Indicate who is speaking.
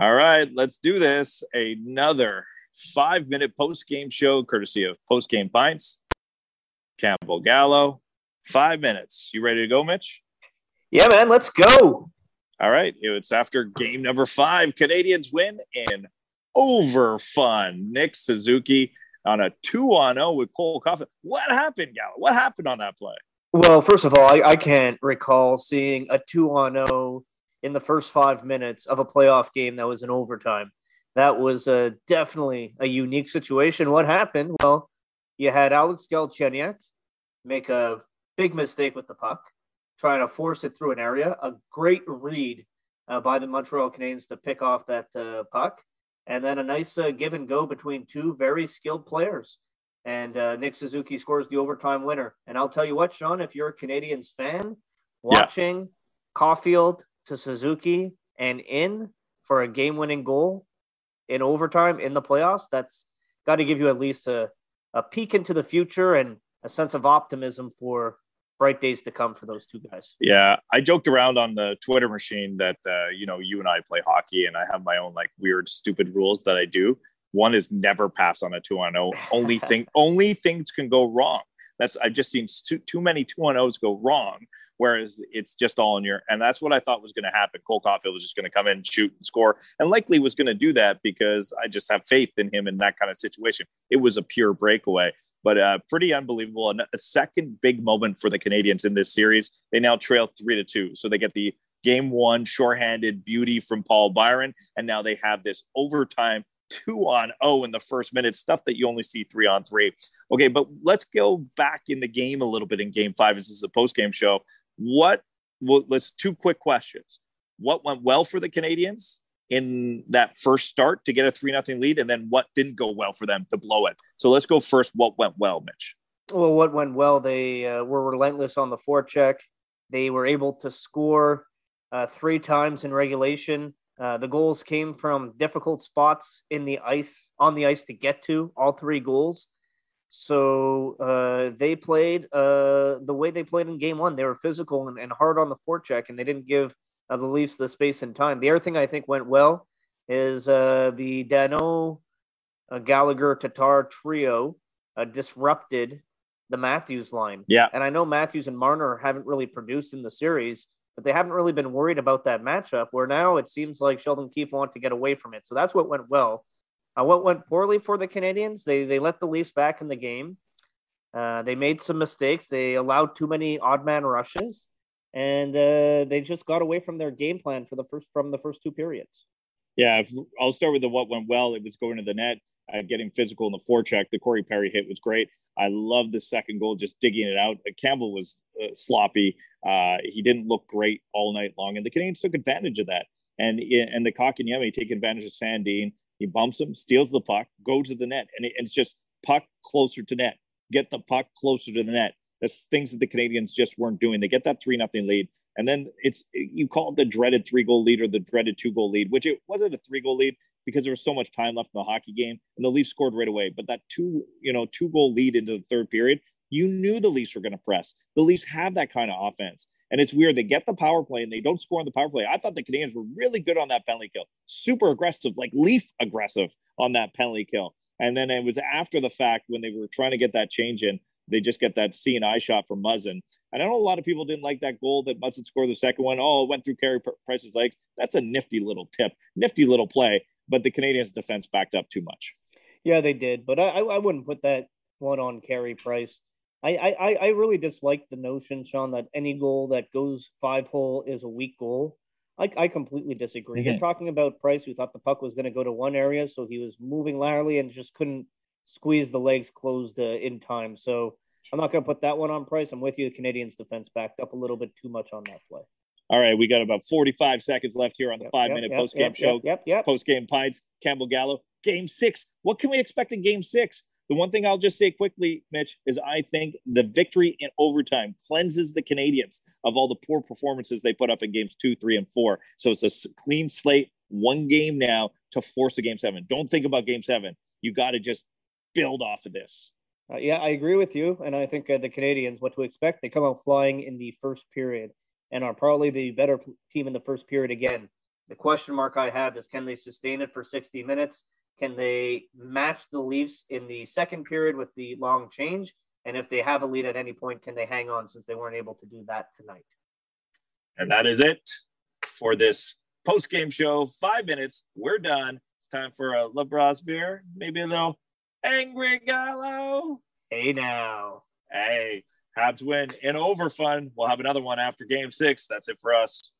Speaker 1: All right, let's do this. Another five minute post game show, courtesy of Post Game Pints, Campbell Gallo. Five minutes. You ready to go, Mitch?
Speaker 2: Yeah, man, let's go.
Speaker 1: All right. It's after game number five. Canadiens win in over fun. Nick Suzuki on a two on 0 with Cole Caufield. What happened, Gallo? What happened on that play?
Speaker 2: Well, first of all, I, I can't recall seeing a two on 0 in the first five minutes of a playoff game that was in overtime. That was uh, definitely a unique situation. What happened? Well, you had Alex Galchenyuk make a big mistake with the puck, trying to force it through an area. A great read uh, by the Montreal Canadiens to pick off that uh, puck, and then a nice uh, give and go between two very skilled players. And uh, Nick Suzuki scores the overtime winner. And I'll tell you what, Sean, if you're a Canadiens fan, watching yeah. Caufield to Suzuki and in for a game winning goal in overtime in the playoffs, that's got to give you at least a, a peek into the future and a sense of optimism for bright days to come for those two guys.
Speaker 1: Yeah, I joked around on the Twitter machine that uh, you know you and I play hockey, and I have my own like weird, stupid rules that I do. One is never pass on a two on zero. Only thing, only things can go wrong. That's I've just seen too, too many two on O's go wrong whereas it's just all in your and that's what I thought was going to happen. Cole Caufield was just going to come in, shoot, and score, and likely was going to do that because I just have faith in him in that kind of situation. It was a pure breakaway, but uh, pretty unbelievable. And a second big moment for the Canadiens in this series. They now trail three to two, so they get the game one shorthanded beauty from Paul Byron, and now they have this overtime two on oh in the first minute, stuff that you only see three on three. Okay, but let's go back in the game a little bit in game five. This is a post game show. What? Well, let's two quick questions. What went well for the Canadiens in that first start to get a three nothing lead, and then what didn't go well for them to blow it? So let's go first. What went well, Mitch?
Speaker 2: Well, what went well? They uh, were relentless on the forecheck. They were able to score uh, three times in regulation. Uh, the goals came from difficult spots in the ice on the ice to get to all three goals. So uh, they played uh, the way they played in game one. They were physical and, and hard on the forecheck, and they didn't give uh, the Leafs the space and time. The other thing I think went well is uh, the Danault, uh, Gallagher Tatar trio uh, disrupted the Matthews line.
Speaker 1: Yeah.
Speaker 2: And I know Matthews and Marner haven't really produced in the series, but they haven't really been worried about that matchup where now it seems like Sheldon Keefe wanted to get away from it. So that's what went well. Uh, what went poorly for the Canadiens? They they let the Leafs back in the game. Uh, they made some mistakes. They allowed too many odd man rushes, and uh, they just got away from their game plan for the first from the first two periods.
Speaker 1: Yeah, if, I'll start with the what went well. It was going to the net, uh, getting physical in the forecheck. The Corey Perry hit was great. I love the second goal, just digging it out. Uh, Campbell was uh, sloppy. He didn't look great all night long, and the Canadiens took advantage of that. And and the Kotkaniemi take advantage of Sandin he bumps him, steals the puck, goes to the net, and, it, and it's just puck closer to net. Get the puck closer to the net. That's things that the Canadiens just weren't doing. They get that three nothing lead, and then it's you call it the dreaded three goal lead or the dreaded two goal lead, which it wasn't a three goal lead because there was so much time left in the hockey game, and the Leafs scored right away. But that two you know two goal lead into the third period, you knew the Leafs were going to press. The Leafs have that kind of offense. And it's weird. They get the power play and they don't score on the power play. I thought the Canadiens were really good on that penalty kill. Super aggressive, like Leaf aggressive on that penalty kill. And then it was after the fact when they were trying to get that change in, they just get that C and I shot from Muzzin. And I know a lot of people didn't like that goal that Muzzin scored the second one. Oh, it went through Carey Price's legs. That's a nifty little tip, nifty little play. But the Canadiens' defense backed up too much.
Speaker 2: Yeah, they did. But I, I wouldn't put that one on Carey Price. I, I, I really dislike the notion, Sean, that any goal that goes five hole is a weak goal. I, I completely disagree. You're talking about Price, who thought the puck was going to go to one area, so he was moving laterally and just couldn't squeeze the legs closed uh, in time. So I'm not going to put that one on Price. I'm with you. The Canadiens' defense backed up a little bit too much on that play.
Speaker 1: All right, we got about 45 seconds left here on the yep, five yep, minute yep, post game show.
Speaker 2: Yep, yep.
Speaker 1: Post game pints, Campbell Gallo. Game six. What can we expect in game six? The one thing I'll just say quickly, Mitch, is I think the victory in overtime cleanses the Canadiens of all the poor performances they put up in games two, three, and four. So it's a clean slate, one game now to force a game seven. Don't think about game seven. You got to just build off of this.
Speaker 2: Uh, yeah, I agree with you. And I think uh, the Canadiens, what to expect, they come out flying in the first period and are probably the better team in the first period again. The question mark I have is can they sustain it for 60 minutes? Can they match the Leafs in the second period with the long change? And if they have a lead at any point, can they hang on since they weren't able to do that tonight?
Speaker 1: And that is it for this post game show. Five minutes. We're done. It's time for a LeBron's beer, maybe a little angry gallo.
Speaker 2: Hey now.
Speaker 1: Hey, Habs win in over fun. We'll have another one after game six. That's it for us.